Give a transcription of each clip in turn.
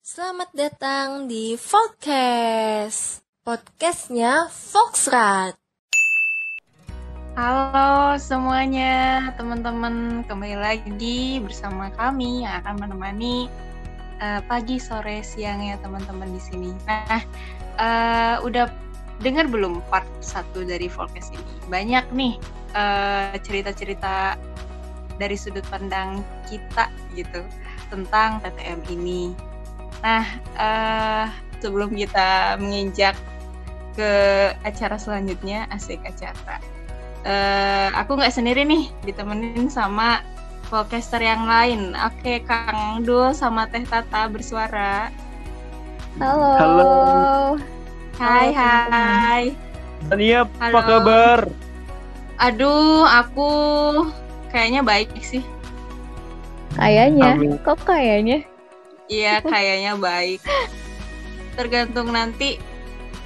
Selamat datang di Podcast. Podcastnya Foxrat. Halo semuanya, teman-teman kembali lagi bersama kami yang akan menemani uh, pagi, sore, siang ya teman-teman di sini. Nah, uh, udah dengar belum part satu dari podcast ini? Banyak nih uh, cerita-cerita dari sudut pandang kita gitu tentang TTM ini. Nah, uh, sebelum kita menginjak ke acara selanjutnya, asik acara uh, aku nggak sendiri nih ditemenin sama podcaster yang lain. Oke, Kang Dul sama Teh Tata bersuara. Halo. Halo. Hai, hai. Tania, apa kabar? Aduh, aku kayaknya baik sih. Kayaknya, Amin. kok kayaknya? Iya, kayaknya baik. Tergantung nanti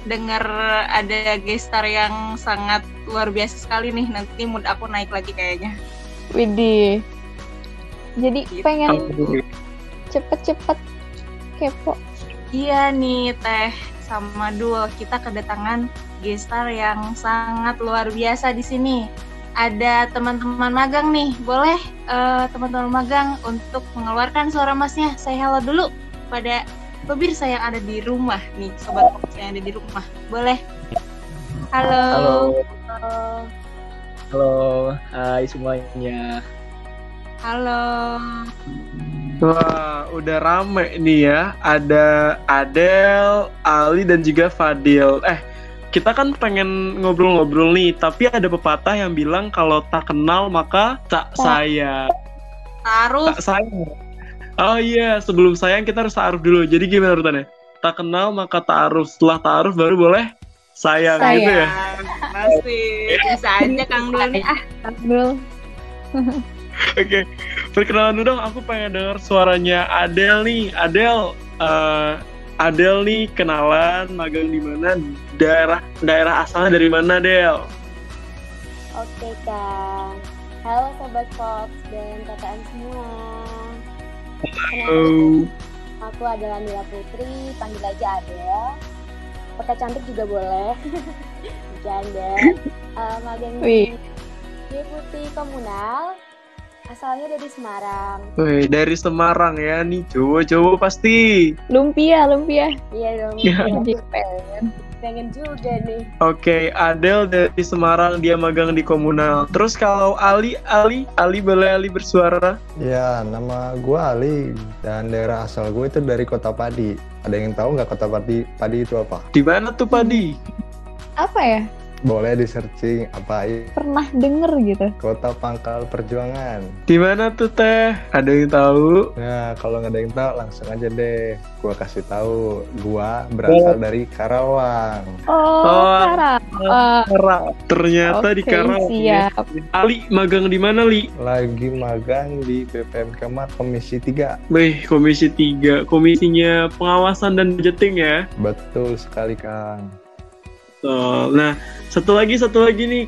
dengar ada gestar yang sangat luar biasa sekali nih. Nanti mood aku naik lagi kayaknya. Widih. Jadi Gitu. pengen cepet-cepet kepo. Iya nih Teh sama Dul, kita kedatangan gestar yang sangat luar biasa di sini. Ada teman-teman magang nih, boleh eh, teman-teman magang untuk mengeluarkan suara masnya. Saya halo dulu pada pemirsa yang ada di rumah nih, sobat Fox yang ada di rumah. Boleh? Halo. Halo. Halo, hai semuanya. Halo. Wah, udah rame nih ya. Ada Adel, Ali, dan juga Fadil. Eh, kita kan pengen ngobrol-ngobrol nih, tapi ada pepatah yang bilang kalau tak kenal maka tak sayang. Taruh. Tak sayang. Oh iya, sebelum sayang kita harus taruh dulu. Jadi gimana urutannya? Tak kenal maka taruh. Setelah taruh baru boleh sayang, Sayang. gitu ya. Pasti. Bisa aja Kang Dul nih. Ah, Abdul. Oke, perkenalan dulu dong. Aku pengen denger suaranya Adel nih. Adel, eh, Adel nih kenalan magang di mana? Daerah daerah asalnya dari mana, Del? Oke Kang, halo Sobat Fox dan KKN semua. Oh, aku adalah Mila Putri, panggil aja Adel Pakai cantik juga boleh. Bercanda. Eh, Magang di Deputi Komunal Asalnya dari Semarang wih, dari Semarang ya nih, cowok-cowok pasti. Lumpia, lumpia. Iya dong, Ya. Pengen. pengen juga nih Oke, Adel dari Semarang, dia magang di komunal. Terus kalau Ali, Ali, Ali boleh Ali bersuara? Ya, nama gue Ali dan daerah asal gue itu dari Kota Padi. Ada yang tahu nggak Kota Padi? Padi itu apa? Di mana tuh, Padi? Apa ya? Boleh di searching apa Pernah denger gitu. Kota Pangkal Perjuangan. Di mana tuh, Teh? Ada yang tahu? Nah, kalau nggak ada yang tahu langsung aja deh. Gua kasih tahu. Gua berasal dari Karawang. Oh, Oh. Karawang. Karawang. Ternyata di Oke, Karawang. ya. siap. Ali, magang di mana, Li? Lagi magang di BPM Kemat Komisi 3. Wih, Komisi 3, Komisinya Pengawasan dan Budgeting ya. Betul sekali, Kang. So, nah, satu lagi, satu lagi nih,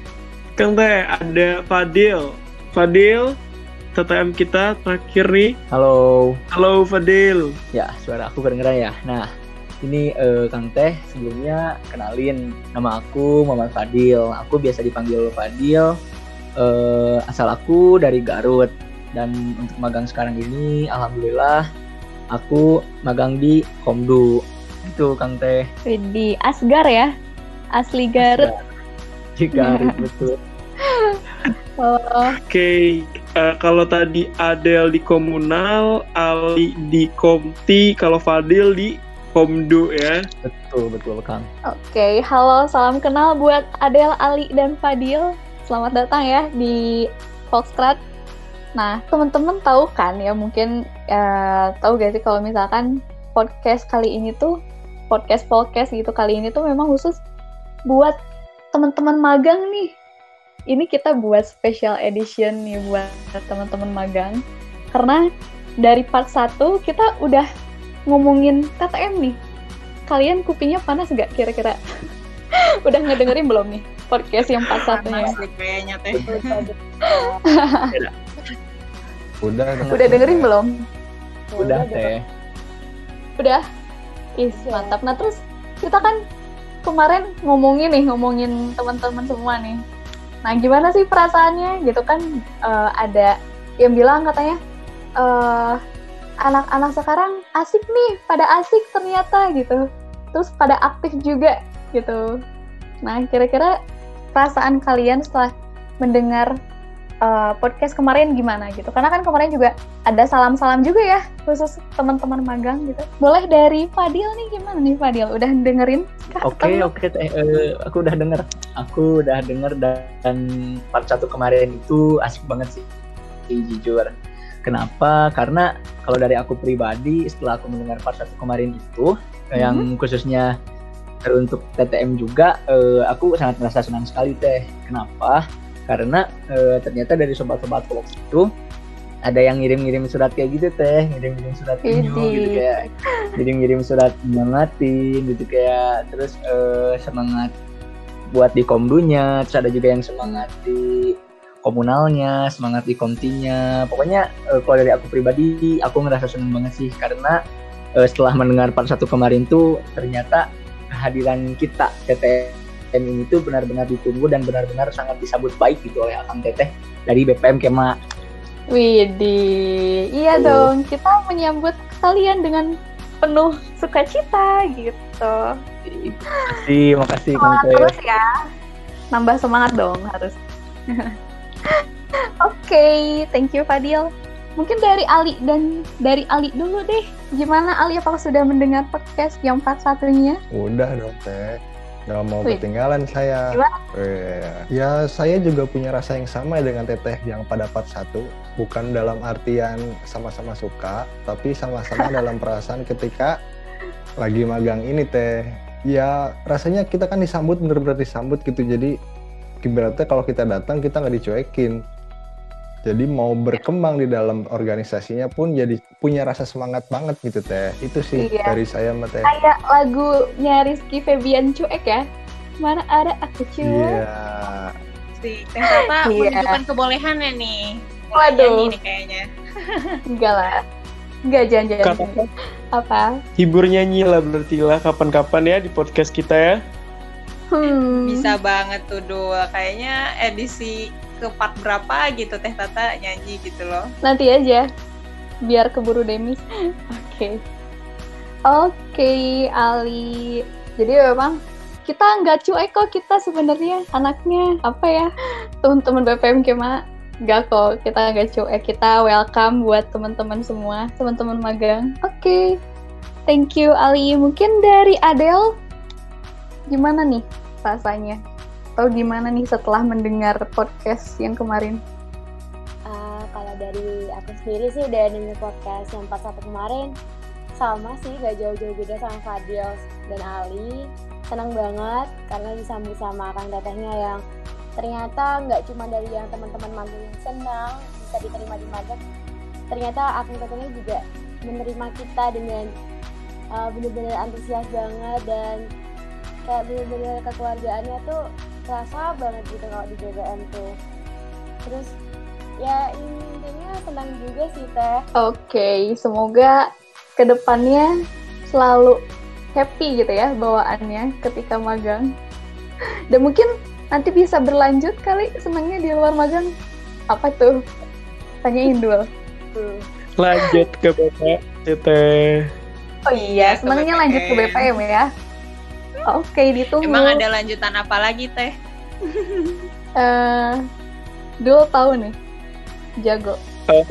Kang Teh, ada Fadil. Fadil, TTM kita terakhir nih. Halo. Halo Fadil. Ya, suara aku kedengeran ya. Nah, ini eh, Kang Teh sebelumnya kenalin nama aku Muhammad Fadil. Aku biasa dipanggil Fadil. Eh, asal aku dari Garut dan untuk magang sekarang ini alhamdulillah aku magang di Komdu. Itu Kang Teh. Di Asgar ya. Asli Garut. Di Garut betul. Oh, Oke, eh, kalau tadi Adel di komunal, Ali di Komti, kalau Fadil di Komdu ya. Betul betul Kang. Oke, halo, salam kenal buat Adel, Ali, dan Fadil. Selamat datang ya di Foxtrot. Nah, teman-teman tahu kan ya, mungkin eh, tahu gak sih kalau misalkan podcast kali ini tuh, podcast-podcast gitu kali ini tuh memang khusus buat teman-teman magang nih. Ini kita buat special edition nih buat teman-teman magang. Karena dari part 1 kita udah ngomongin KTM nih. Kalian kupingnya panas gak kira-kira? Udah ngedengerin belum nih podcast yang part satunya? Panas deh kayaknya Teh. Udah, Udah dengerin belum? Udah Teh. Udah. Ih, mantap. Nah, terus kita kan kemarin ngomongin nih, ngomongin teman-teman semua nih. Nah, gimana sih perasaannya gitu kan eh, ada yang bilang katanya eh anak-anak sekarang asik nih, pada asik ternyata gitu. Terus pada aktif juga gitu. Nah, kira-kira perasaan kalian setelah mendengar eh, podcast kemarin gimana gitu? Karena kan kemarin juga ada salam-salam juga ya, khusus teman-teman magang gitu. Boleh dari Fadil nih gimana nih Fadil? Udah dengerin? kah? Oke Atau oke teh Eh, aku udah denger aku udah denger dan part satu kemarin itu asik banget sih jujur kenapa karena kalau dari aku pribadi setelah aku mendengar part satu kemarin itu yang khususnya untuk TTM juga eh, aku sangat merasa senang sekali teh kenapa karena eh, ternyata dari sobat-sobat vlog itu ada yang ngirim-ngirim surat kayak gitu teh ngirim-ngirim surat inyo Widih. gitu kayak ngirim-ngirim surat nyemangatin gitu kayak terus eh, semangat buat di komdunya terus ada juga yang semangat di komunalnya semangat di komtinya pokoknya eh, kalau dari aku pribadi aku ngerasa seneng banget sih karena eh, setelah mendengar part satu kemarin tuh ternyata kehadiran kita TTM ini tuh benar-benar ditunggu dan benar-benar sangat disambut baik gitu oleh Akang Teteh dari BPM Kema Widih, iya Tuh. dong. Kita menyambut kalian dengan penuh sukacita gitu. Makasih, makasih Kang Semangat Teh. terus ya. Nambah semangat dong harus. Oke, thank you Fadil. Mungkin dari Ali dan dari Ali dulu deh. Gimana Ali apakah sudah mendengar podcast yang part satunya? Udah dong teh. Gak mau Wih. ketinggalan saya. Iya. Ya saya juga punya rasa yang sama dengan teteh yang pada part satu. Bukan dalam artian sama-sama suka, tapi sama-sama dalam perasaan ketika lagi magang ini teh. Ya rasanya kita kan disambut bener-bener disambut gitu. Jadi ibaratnya kalau kita datang kita nggak dicuekin. Jadi mau berkembang di dalam organisasinya pun jadi punya rasa semangat banget gitu teh. Itu sih Iya. dari saya mah teh. Kayak lagunya Rizky Febian cuek ya. Mana ada aku cuek. Iya. Si Teh Tata Iya. menunjukkan kebolehannya nih. Waduh. Nih kayaknya. Enggak lah. Enggak jangan-jangan. Apa? hibur nyanyi lah berarti lah kapan-kapan ya di podcast kita ya. Hmm. Bisa banget tuh Dul. Kayaknya edisi ke part berapa gitu Teh Tata nyanyi gitu loh. Nanti aja. Biar keburu demis. Oke. Oke, Ali. Jadi memang kita nggak cuek kok kita sebenarnya anaknya apa ya teman-teman BPM Kema nggak kok kita nggak cuek kita welcome buat teman-teman semua teman-teman magang oke thank you Ali mungkin dari Adele gimana nih rasanya atau gimana nih setelah mendengar podcast yang kemarin? Eh, kalau dari aku sendiri sih udah denger podcast yang pas satu kemarin. Sama sih gak jauh-jauh beda sama Fadil dan Ali. Senang banget karena disambut sama Kang Tetehnya yang ternyata nggak cuma dari yang teman-teman magang yang senang bisa diterima di magang ternyata Kang Tetehnya juga menerima kita dengan uh, bener-bener antusias banget dan kayak bener-bener kekeluargaannya tuh terasa banget gitu kalau di BBM tuh terus ya intinya senang juga sih teh Oke, semoga ke depannya selalu happy gitu ya bawaannya ketika magang. Dan mungkin nanti bisa berlanjut kali senangnya di luar magang. Apa tuh? Tanyain dulu. tuh Lanjut ke Bapak Teteh. Oh iya, ke senangnya lanjut ke BPM ya. Oke, ditunggu. Emang ada lanjutan apa lagi Teh? Eh, Dul tahu nih, jago. Eh,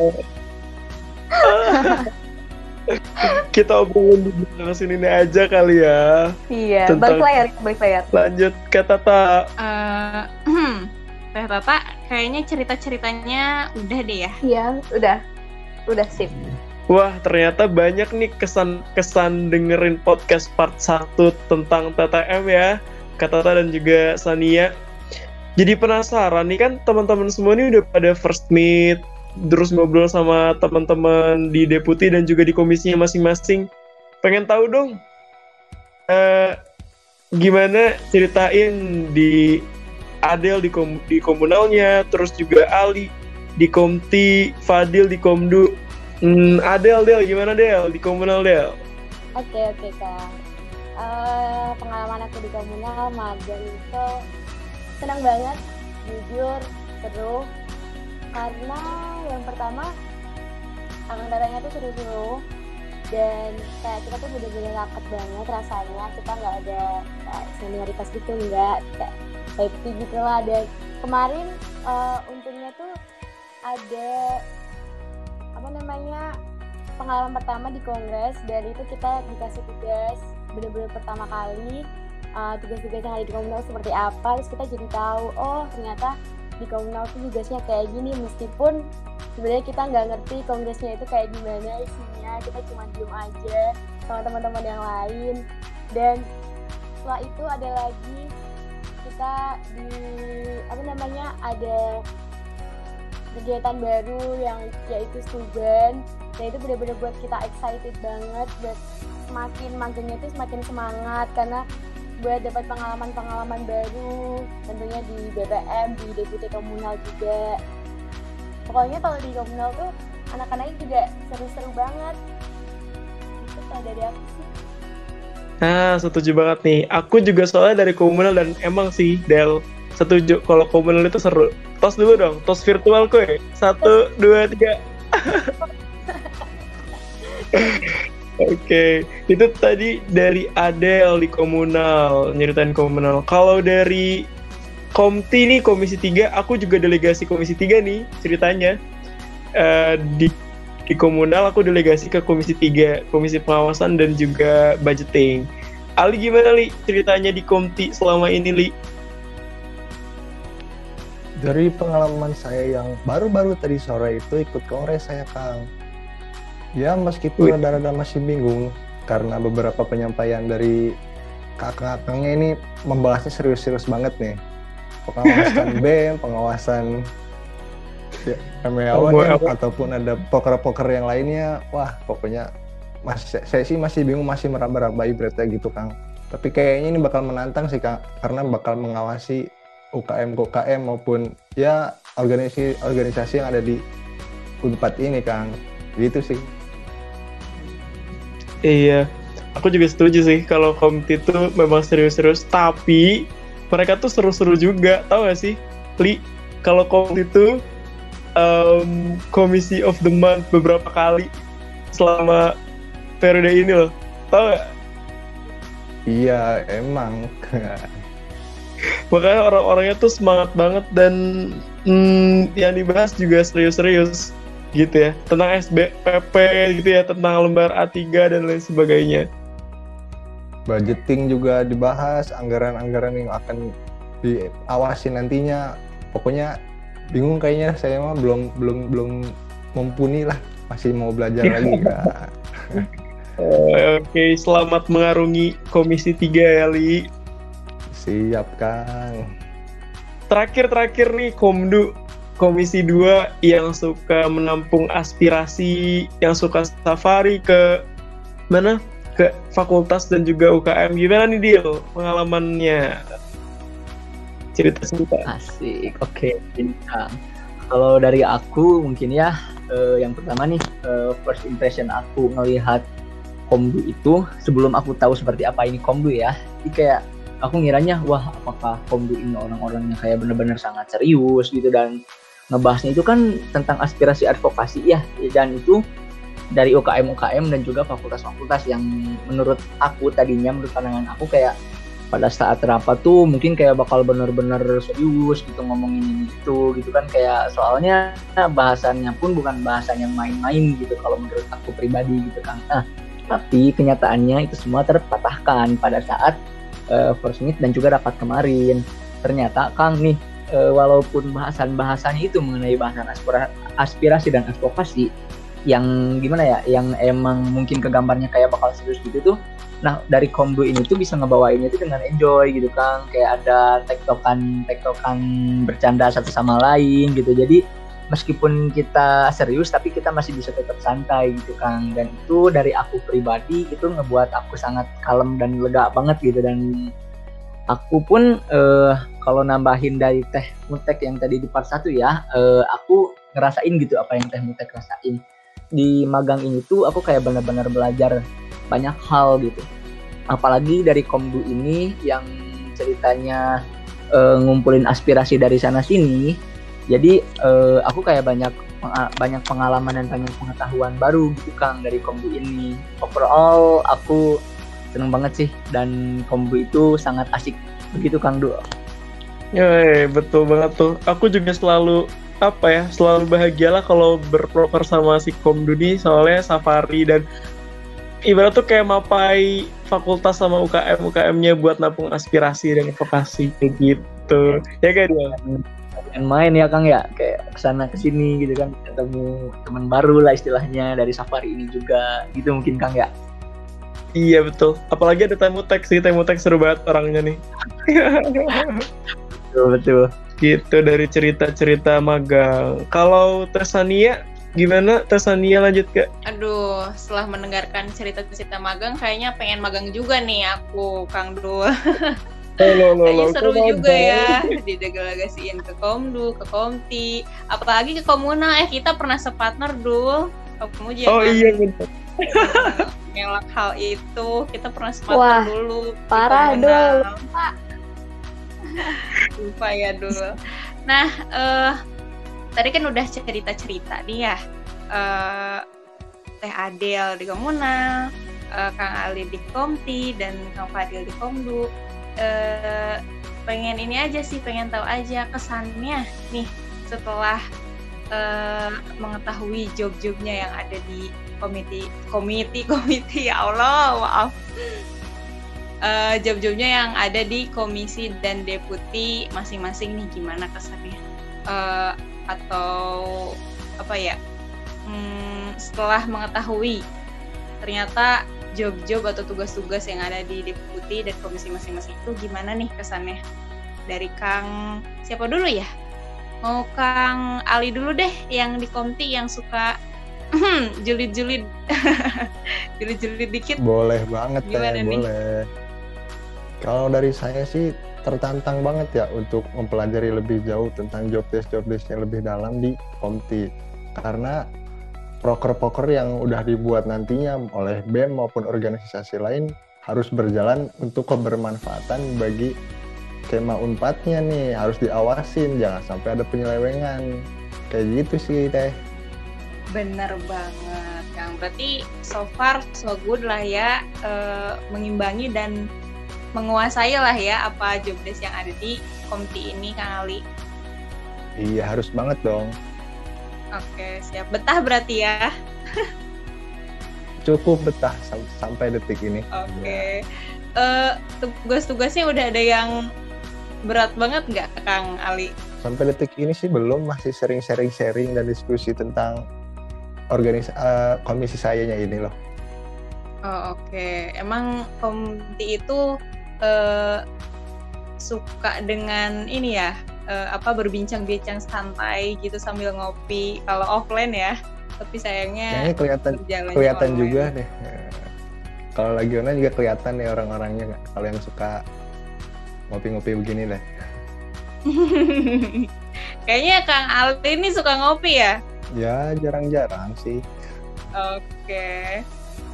kita obrolin di belakang sini nih aja kali ya. Iya, Tentang- balik layar, balik layar. Lanjut ke Tata. Eh, Teh Tata kayaknya cerita-ceritanya udah deh ya. Iya, udah, udah sip. Wah, ternyata banyak nih kesan-kesan dengerin podcast part 1 tentang TTM ya. Kak Tata dan juga Sania. Jadi penasaran nih kan teman-teman semua ini udah pada first meet, terus ngobrol sama teman-teman di deputi dan juga di komisinya masing-masing. Pengen tahu dong, eh, gimana ceritain di Adel di, kom- di komunalnya, terus juga Ali di Komti, Fadil di Komdu. Hmm, Adel, Del, gimana Del? Di komunal Del? Oke oke kak. Eh, pengalaman aku di komunal magang itu senang banget, jujur seru. Karena yang pertama angkatan datanya tuh seru-seru dan kayak kita tuh bener-bener rapat banget rasanya kita nggak ada kayak senioritas gitu nggak kayak happy gitu lah dan kemarin eh, untungnya tuh ada apa namanya? Pengalaman pertama di kongres dan itu kita dikasih tugas bener-bener pertama kali uh, tugas-tugas yang ada di komunal seperti apa terus kita jadi tahu oh ternyata di komunal tuh tugasnya kayak gini meskipun sebenarnya kita nggak ngerti kongresnya itu kayak gimana isinya kita cuma diem aja sama teman-teman yang lain. Dan setelah itu ada lagi kita di apa namanya ada kegiatan baru yang yaitu student. Dan itu benar-benar buat kita excited banget buat semakin magangnya itu semakin semangat karena buat dapat pengalaman-pengalaman baru tentunya di BBM di deputi komunal juga. Pokoknya kalau di komunal tuh anak-anaknya juga seru-seru banget. Itu kalau dari aku sih. Nah, setuju banget nih. Aku juga soalnya dari komunal dan emang sih, Del, setuju kalau komunal itu seru. Tos dulu dong, tos virtual kue. Satu, dua, tiga. Oke, itu tadi dari Adel di komunal, nyeritain komunal. Kalau dari Komti nih, Komisi 3, aku juga delegasi Komisi 3 nih ceritanya. Eh, di di komunal aku delegasi ke Komisi 3, Komisi Pengawasan dan juga Budgeting. Ali gimana Li ceritanya di Komti selama ini Li? Dari pengalaman saya yang baru-baru tadi sore itu ikut kongres saya Kang. Ya meskipun rada-rada masih bingung karena beberapa penyampaian dari kakak-kakaknya ini membahasnya serius-serius banget nih. Pengawasan BEM, pengawasan ya, Oh, MWAWN, apa? ataupun ada poker-poker yang lainnya. Wah pokoknya masih, saya sih masih bingung masih meraba-raba ibaratnya gitu Kang. Tapi kayaknya ini bakal menantang sih Kang karena bakal mengawasi UKM UKM maupun ya organisasi organisasi yang ada di Unpad ini Kang. Gitu sih. Iya, aku juga setuju sih kalau Komti itu memang serius-serius, tapi mereka tuh seru-seru juga, tau gak sih? Li, kalau Komti itu em, komisi of the month beberapa kali selama periode ini loh, tau gak? Iya emang. Makanya orang-orangnya tuh semangat banget dan hmm, yang dibahas juga serius-serius gitu ya tentang SBPP gitu ya tentang lembar A3 dan lain sebagainya. Budgeting juga dibahas, anggaran-anggaran yang akan diawasi nantinya. Pokoknya bingung kayaknya saya mah belum belum belum mumpuni lah, masih mau belajar lagi Kak. Eh, Oke, selamat mengarungi Komisi 3 ya, Li. Siap Kang. Terakhir-terakhir nih, Komdu Komisi 2 yang suka menampung aspirasi, yang suka safari ke mana? Ke fakultas dan juga UKM. Gimana nih, Dil, pengalamannya? Cerita-cerita. Asik, oke. Bintang. Kalau dari aku mungkin ya, eh, yang pertama nih, eh, first impression aku ngelihat Komdu itu sebelum aku tahu seperti apa ini Komdu ya. Jadi kayak aku ngiranya, wah apakah Komdu ini orang-orangnya kayak bener-bener sangat serius gitu dan ngebahasnya itu kan tentang aspirasi advokasi ya. Dan itu dari UKM UKM dan juga fakultas-fakultas yang menurut aku tadinya menurut pandangan aku kayak pada saat rapat tuh mungkin kayak bakal bener-bener serius gitu ngomongin itu gitu kan. Kayak soalnya bahasannya pun bukan bahasan yang main-main gitu kalau menurut aku pribadi gitu kan. Nah tapi kenyataannya itu semua terpatahkan pada saat eh, first meet dan juga rapat kemarin ternyata Kang nih eh, walaupun bahasan-bahasannya itu mengenai bahasan aspira- aspirasi dan advokasi yang gimana ya yang emang mungkin kegambarnya kayak bakal serius gitu tuh Nah dari kombo ini tuh bisa ngebawainnya tuh dengan enjoy gitu kan, kayak ada tektokan tektokan bercanda satu sama lain gitu. Jadi meskipun kita serius tapi kita masih bisa tetap santai gitu kan. Dan itu dari aku pribadi itu ngebuat aku sangat kalem dan lega banget gitu. Dan aku pun eh, kalau nambahin dari teh mutek yang tadi di part satu ya, eh, aku ngerasain gitu apa yang teh mutek rasain. Di magang ini tuh aku kayak benar-benar belajar banyak hal gitu. Apalagi dari Komdu ini yang ceritanya uh, ngumpulin aspirasi dari sana sini jadi uh, aku kayak banyak banyak pengalaman dan banyak pengetahuan baru gitu Kang dari Kombu ini overall aku seneng banget sih dan Kombu itu sangat asik begitu Kang Du Ya, betul banget tuh. Aku juga selalu apa ya, selalu bahagia lah kalau berproker sama si Komdu nih soalnya safari dan ibarat tuh kayak mapai fakultas sama UKM UKM-nya buat nampung aspirasi dan advokasi kayak gitu. Ya kan dia? Main ya Kang ya? Kayak ke sana ke sini gitu kan ketemu teman baru lah istilahnya dari safari ini juga gitu mungkin Kang ya? Iya betul. Apalagi ada temu teks sih temu teks seru banget orangnya nih. Betul betul. Gitu dari cerita-cerita magang kalau Tesania gimana? Tesania lanjut ke aduh setelah mendengarkan cerita-cerita magang kayaknya pengen magang juga nih aku Kang Dul Kayaknya seru juga ya didelegasiin ke Komdu, ke Komti, apalagi ke komunal. Eh kita pernah separtner dulu. Kamu jangan Oh iya benar. Ngelak hal itu. Kita pernah separtner dulu. Parah dulu. Lupa. Lupa ya dulu. Nah, uh, tadi kan udah cerita-cerita nih ya. Uh, Teh Adel di komunal, uh, Kang Ali di Komti, dan Kang Fadil di Komdu uh, pengen ini aja sih pengen tahu aja kesannya nih setelah uh, mengetahui job-jobnya yang ada di komite komite komite ya Allah maaf. Uh, job-jobnya yang ada di komisi dan deputi masing-masing nih gimana kesannya? Uh, atau apa ya? Hmm, setelah mengetahui ternyata job-job atau tugas-tugas yang ada di deputi dan komisi masing-masing itu gimana nih kesannya? Dari Kang siapa dulu ya? Mau Kang Ali dulu deh yang di komti yang suka julid-julid. Julid-julid dikit. Boleh banget ya boleh. Kalau dari saya sih tertantang banget ya untuk mempelajari lebih jauh tentang job desk job desknya lebih dalam di komti. Karena proker-proker yang udah dibuat nantinya oleh BEM maupun organisasi lain harus berjalan untuk kebermanfaatan bagi skema unpadnya nih. Harus diawasin jangan sampai ada penyelewengan. Kayak gitu sih teh. Bener banget Kang. Berarti so far so good lah ya e, mengimbangi dan menguasai lah ya apa jobdesk yang ada di komti ini Kang Ali. Iya harus banget dong Oke, siap. Betah berarti ya? Cukup betah sam sampai detik ini. Oke. Ya. Uh, tugas-tugasnya udah ada yang berat banget nggak, Kang Ali? Sampai detik ini sih belum, masih sering sharing-sharing dan diskusi tentang organisasi uh, komisi sayanya ini loh. Oh, oke. Okay. Emang komiti itu uh, suka dengan ini ya, uh, apa berbincang-bincang santai gitu sambil ngopi. Kalau offline ya tapi sayangnya Kayaknya kelihatan kelihatan juga deh. Kalau lagi online juga kelihatan nih orang-orangnya nggak? Kalau yang suka ngopi-ngopi begini deh. Kayaknya Kang Alti ini suka ngopi ya? Ya jarang-jarang sih. Oke. Okay.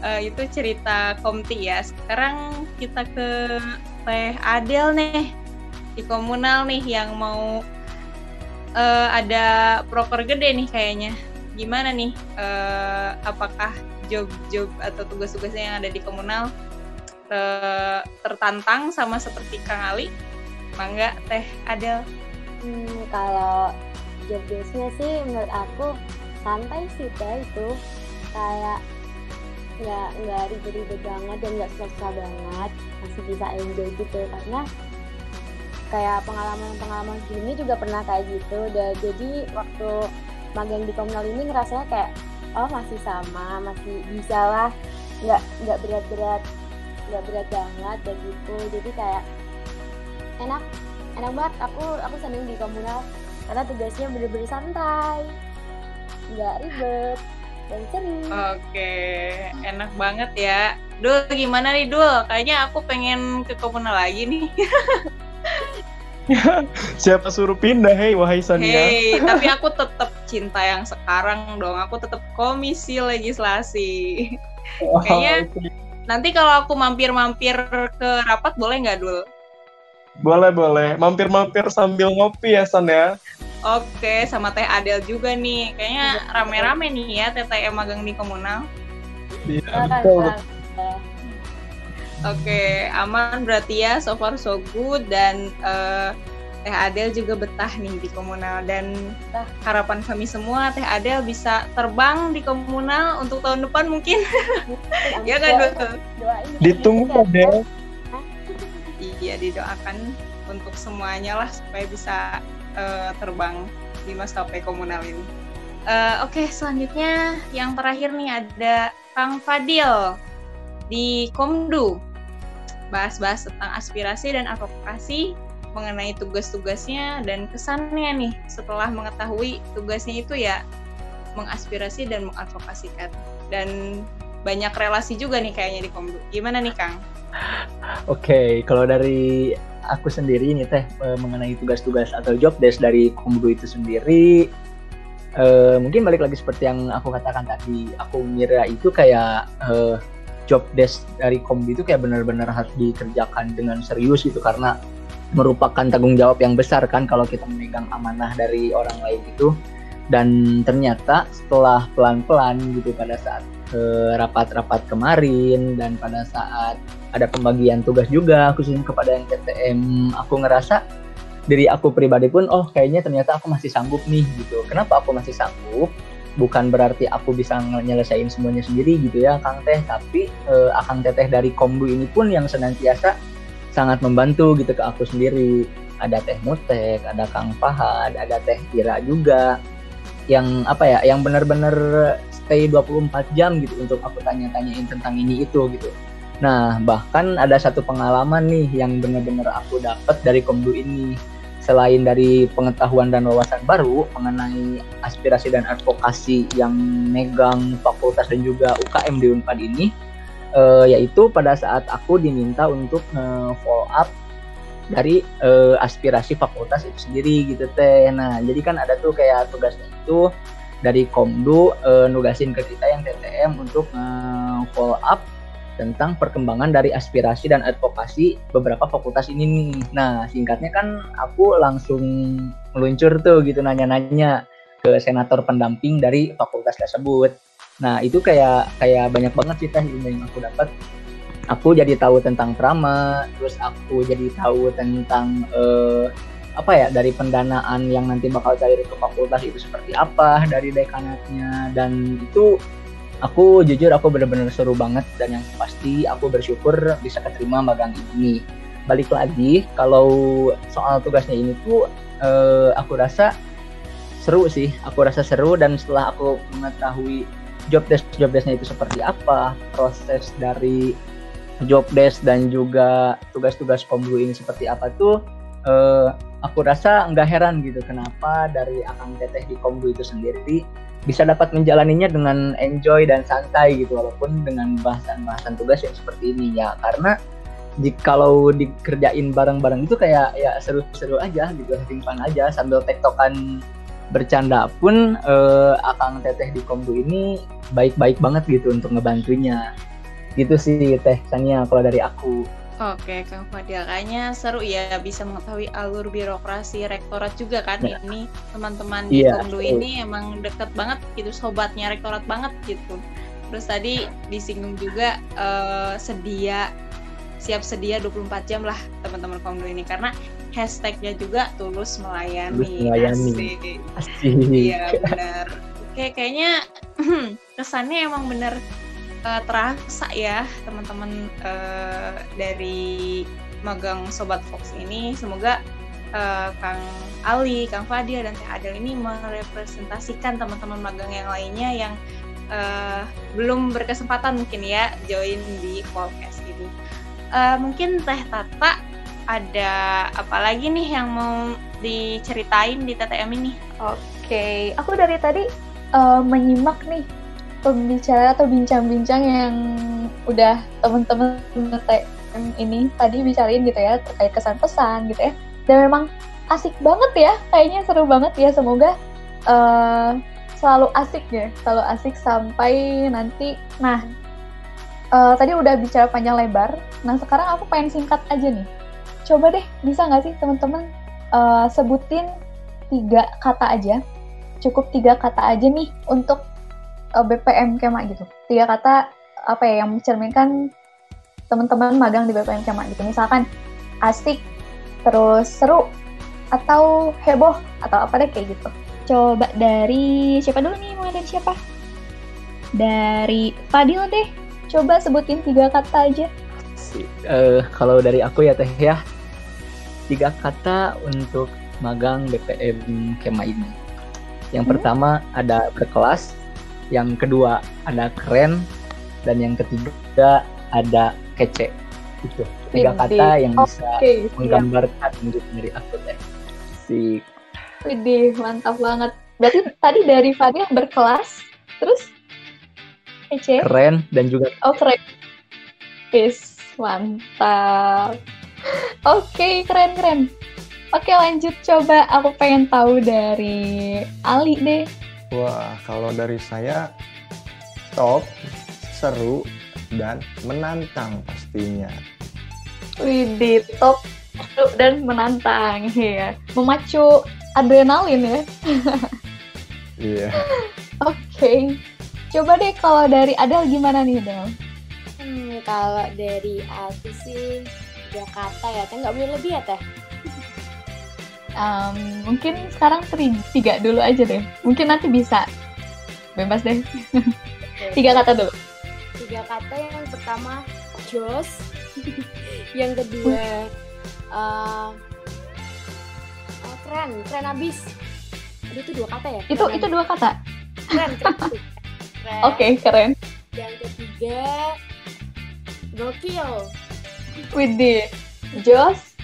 uh, eh, itu cerita Komti ya. Sekarang kita ke Teh Adel nih di komunal nih yang mau uh, ada proker gede nih kayaknya. Gimana nih? Uh, apakah job-job atau tugas-tugasnya yang ada di komunal uh, tertantang sama seperti Kang Ali? Mangga Teh Adel. Hmm, kalau job desknya sih menurut aku santai sih teh itu kayak nggak nggak ribet-ribet banget dan nggak susah-susah banget masih bisa enjoy gitu karena kayak pengalaman-pengalaman sebelumnya juga pernah kayak gitu. Dan jadi waktu magang di komunal ini ngerasanya kayak oh masih sama masih bisa lah. Nggak nggak berat-berat nggak berat banget dan gitu. Jadi kayak enak enak banget. Aku aku seneng di komunal karena tugasnya bener-bener santai nggak ribet dan seru oke enak banget ya. Dul gimana nih Dul? Kayaknya aku pengen ke komunal lagi nih Siapa suruh pindah, hei wahai Sania? Hei, tapi aku tetap cinta yang sekarang dong. Aku tetap komisi legislasi. Wah, kayaknya- oke. Nanti kalau aku mampir-mampir ke rapat boleh nggak dul? Boleh, boleh. Mampir-mampir sambil ngopi ya, San ya? Oke, sama Teh Adel juga nih. Kayaknya rame-rame nih ya TTM magang di komunal. Iya, Silakan, betul. Oke, aman berarti ya so far so good dan eh, Teh Adel juga betah nih di komunal dan harapan kami semua Teh Adel bisa terbang di komunal untuk tahun depan mungkin. Amin. ya kan Doain- doain ya. Ditunggu, Adel. Iya didoakan untuk semuanya lah supaya bisa eh, terbang di maskapai komunal ini. Eh, Oke selanjutnya yang terakhir nih ada Kang Fadil di Komdu bahas-bahas tentang aspirasi dan advokasi mengenai tugas-tugasnya dan kesannya nih setelah mengetahui tugasnya itu ya mengaspirasi dan mengadvokasikan dan banyak relasi juga nih kayaknya di Komdu. Gimana nih Kang? Oke, kalau dari aku sendiri nih teh eh, mengenai tugas-tugas atau job desk dari Komdu itu sendiri, eh, mungkin balik lagi seperti yang aku katakan tadi, aku ngira itu kayak eh, job desk dari Komdu itu kayak benar-benar harus dikerjakan dengan serius gitu karena merupakan tanggung jawab yang besar kan kalau kita memegang amanah dari orang lain itu. Dan ternyata setelah pelan-pelan gitu pada saat eh, rapat-rapat kemarin dan pada saat ada pembagian tugas juga khususnya kepada yang TTM aku ngerasa diri aku pribadi pun oh kayaknya ternyata aku masih sanggup nih gitu. Kenapa aku masih sanggup bukan berarti aku bisa nyelesain semuanya sendiri gitu ya Kang Teh. Tapi eh, Akang Teteh dari Komdu ini pun yang senantiasa sangat membantu gitu ke aku sendiri. Ada Teh Mutek ada Kang Fahad ada Teh Ira juga yang apa ya yang benar-benar stay 24 jam gitu untuk aku tanya-tanyain tentang ini itu gitu. Nah, bahkan ada satu pengalaman nih yang benar-benar aku dapat dari Komdu ini. Selain dari pengetahuan dan wawasan baru mengenai aspirasi dan advokasi yang megang fakultas dan juga UKM di Unpad ini, eh, yaitu pada saat aku diminta untuk follow up dari eh, aspirasi fakultas itu sendiri gitu teh. Nah, jadi kan ada tuh kayak tugasnya itu dari Komdu eh, nugasin ke kita yang TTM untuk follow up tentang perkembangan dari aspirasi dan advokasi beberapa fakultas ini nih. Nah, singkatnya kan aku langsung meluncur tuh gitu nanya-nanya ke senator pendamping dari fakultas tersebut. Nah, itu kayak kayak banyak banget teh ilmu yang aku dapat. Aku jadi tahu tentang prama, terus aku jadi tahu tentang eh, apa ya dari pendanaan yang nanti bakal cair ke fakultas itu seperti apa dari dekanatnya dan itu aku jujur aku benar-benar seru banget. Dan yang pasti aku bersyukur bisa keterima magang ini. Balik lagi kalau soal tugasnya ini tuh eh, aku rasa seru sih. Aku rasa seru dan setelah aku mengetahui job desk job desknya itu seperti apa proses dari job desk dan juga tugas-tugas kombu ini seperti apa tuh eh, aku rasa nggak heran gitu kenapa dari akang teteh di kombu itu sendiri bisa dapat menjalaninya dengan enjoy dan santai gitu walaupun dengan bahasan-bahasan tugas yang seperti ini. Ya karena kalau dikerjain bareng-bareng itu kayak ya seru-seru aja gitu fun aja sambil tektokan bercanda pun eh, akang teteh di kombu ini baik-baik banget gitu untuk ngebantunya. Gitu sih teh Sania kalau dari aku Oke, Kang Fadil, kayaknya seru ya bisa mengetahui alur birokrasi rektorat juga kan Ya. ini teman-teman di Iya, Komdu ini emang deket banget gitu sobatnya rektorat banget gitu. Terus tadi disinggung juga eh, sedia siap sedia 24 jam lah teman-teman Komdu ini karena hashtagnya juga tulus melayani. Tulus melayani. Asik. Iya benar. Oke kayaknya kesannya emang bener eh, terasa ya teman-teman eh, dari magang Sobat Fox ini. Semoga eh, Kang Ali, Kang Fadil dan Teh Adel ini merepresentasikan teman-teman magang yang lainnya yang eh, belum berkesempatan mungkin ya join di podcast ini. Eh, mungkin Teh Tata ada apa lagi nih yang mau diceritain di TTM ini? Oke, aku dari tadi eh, menyimak nih pembicara atau bincang-bincang yang udah temen-temen TM ini tadi bicarain gitu ya terkait kesan pesan gitu ya. dan memang asik banget ya kayaknya seru banget ya. Semoga uh, selalu asik ya selalu asik sampai nanti. Nah uh, tadi udah bicara panjang lebar. Nah sekarang aku pengen singkat aja nih. Coba deh bisa nggak sih teman-teman uh, sebutin tiga kata aja? Cukup tiga kata aja nih untuk uh, BPM Kema gitu. Tiga kata apa ya yang mencerminkan teman-teman magang di BPM Kema gitu. Misalkan asik terus seru atau heboh atau apa deh kayak gitu. Coba dari siapa dulu nih mulai dari siapa? Dari Fadil deh. Coba sebutin tiga kata aja. Uh, kalau dari aku ya teh ya. Tiga kata untuk magang BPM Kema ini. Yang hmm? pertama ada berkelas yang kedua ada keren dan yang ketiga ada kece itu tiga kata yang bisa okay, menggambarkan hidup dari aku teh si Widih, mantap banget. Berarti tadi dari Fadil berkelas, terus kece? Keren dan juga Oh, keren. Is, mantap. Oke, okay, keren-keren. Oke, lanjut coba. Aku pengen tahu dari Ali deh. Wah, kalau dari saya top, seru, dan menantang pastinya. Widih, top, seru, dan menantang. ya. Memacu adrenalin ya. Iya. Oke. Okay. Coba deh kalau dari Adel gimana nih, Del? Hmm, kalau dari aku sih Jakarta ya, teh nggak boleh lebih ya teh. Um, mungkin sekarang tiga dulu aja deh. Mungkin nanti bisa. Bebas deh. tiga kata dulu. Tiga kata yang pertama Jos, yang kedua uh, keren keren abis. Aduh, itu dua kata ya? Itu itu dua kata? Keren keren, keren. oke okay, keren. Yang ketiga gokil. Widih. Jos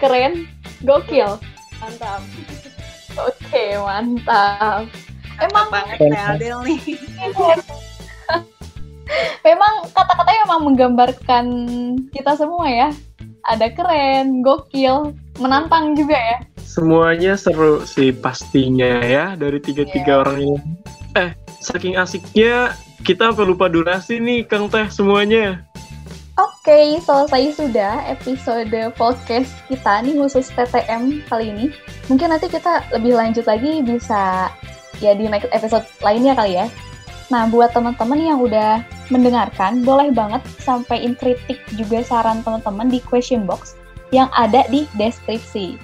keren gokil mantap oke okay, mantap emang banget ya Adel nih memang kata-katanya memang menggambarkan kita semua ya ada keren, gokil, menantang juga ya. Semuanya seru sih pastinya ya dari tiga-tiga yeah. orang ini. Eh, saking asiknya kita sampai lupa durasi nih Kang Teh semuanya. Oke, okay, selesai sudah episode podcast kita nih khusus TTM kali ini. Mungkin nanti kita lebih lanjut lagi bisa ya di next episode lainnya kali ya. Nah, buat teman-teman yang udah mendengarkan, boleh banget sampaikan kritik juga saran teman-teman di question box yang ada di deskripsi.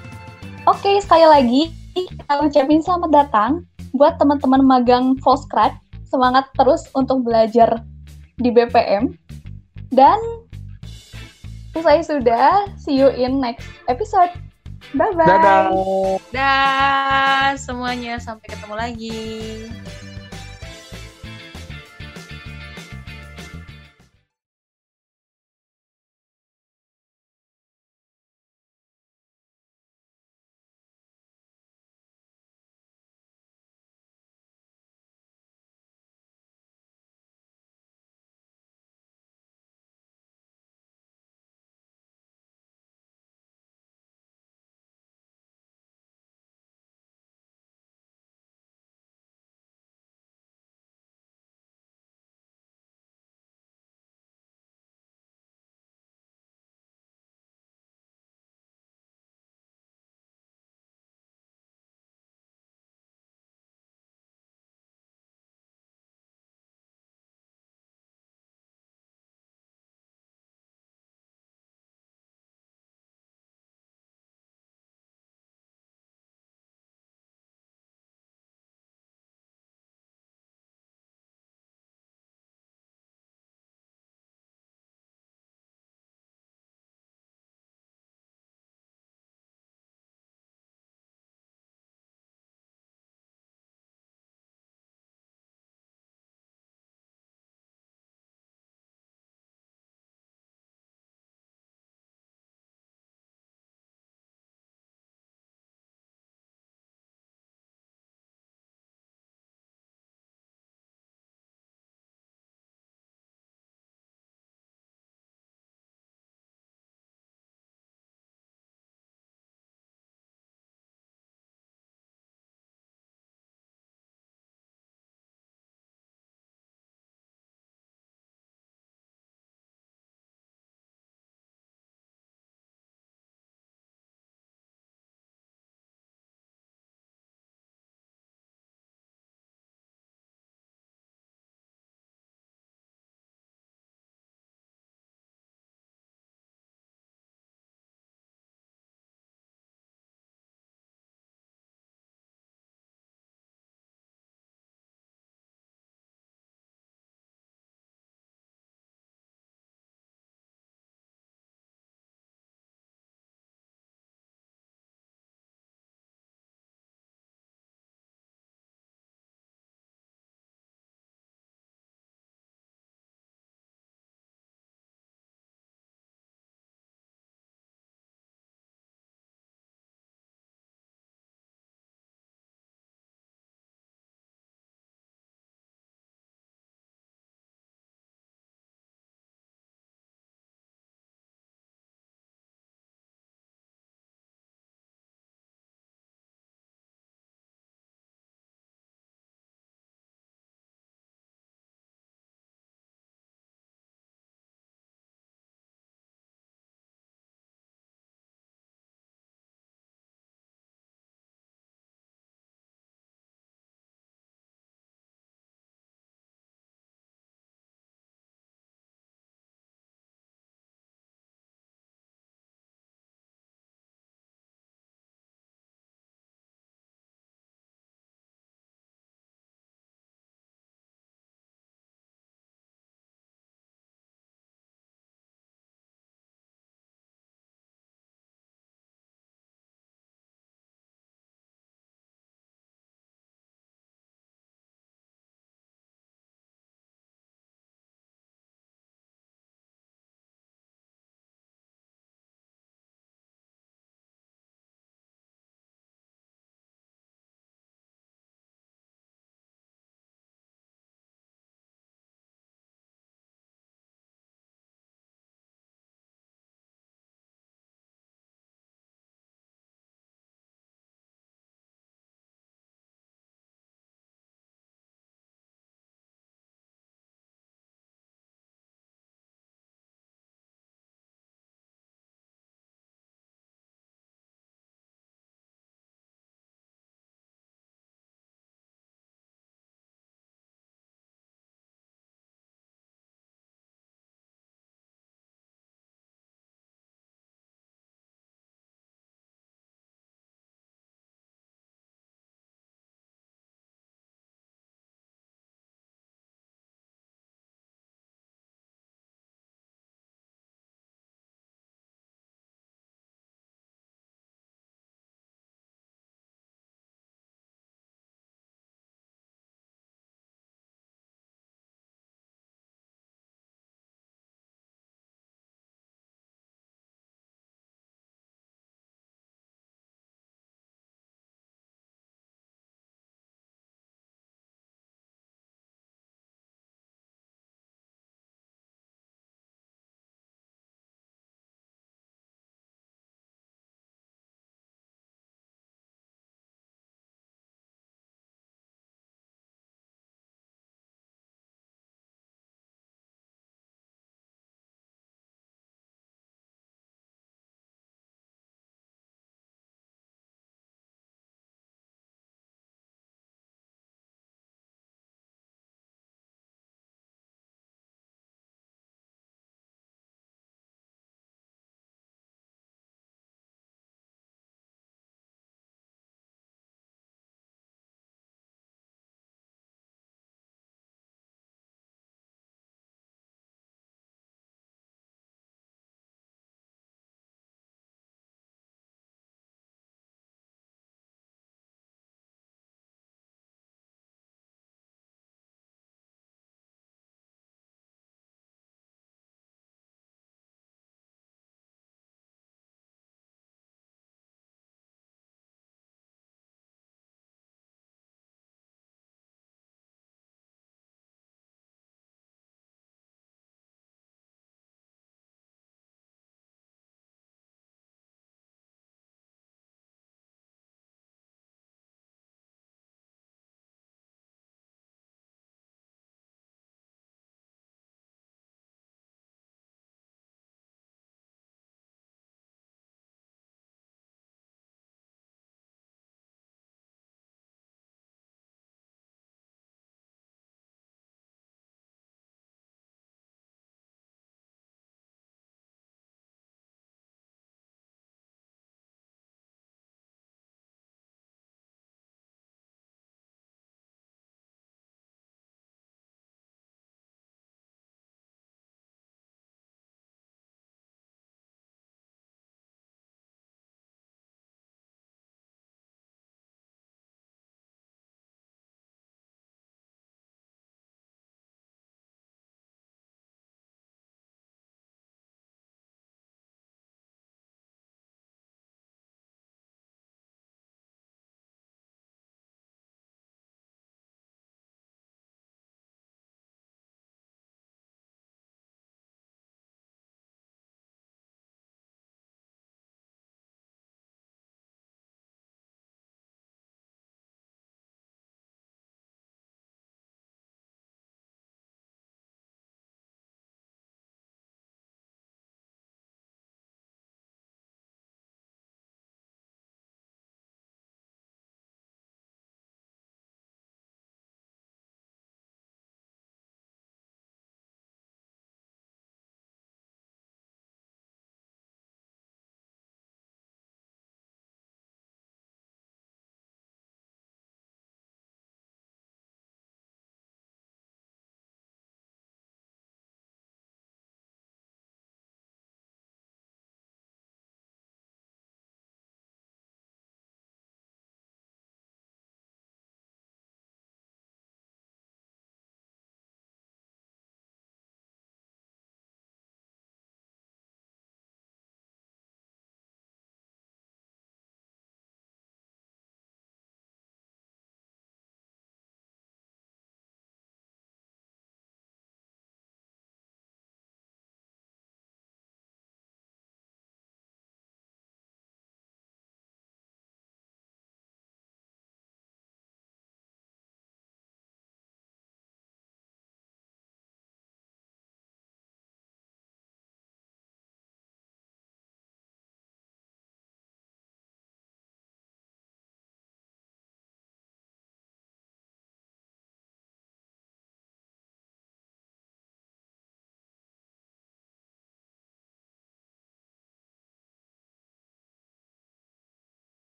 Oke, sekali lagi kita ucapin selamat datang buat teman-teman magang Volkskrad. Semangat terus untuk belajar di BPM. Dan selesai sudah, see you in next episode. Bye-bye. Dadah. Dadah semuanya, sampai ketemu lagi.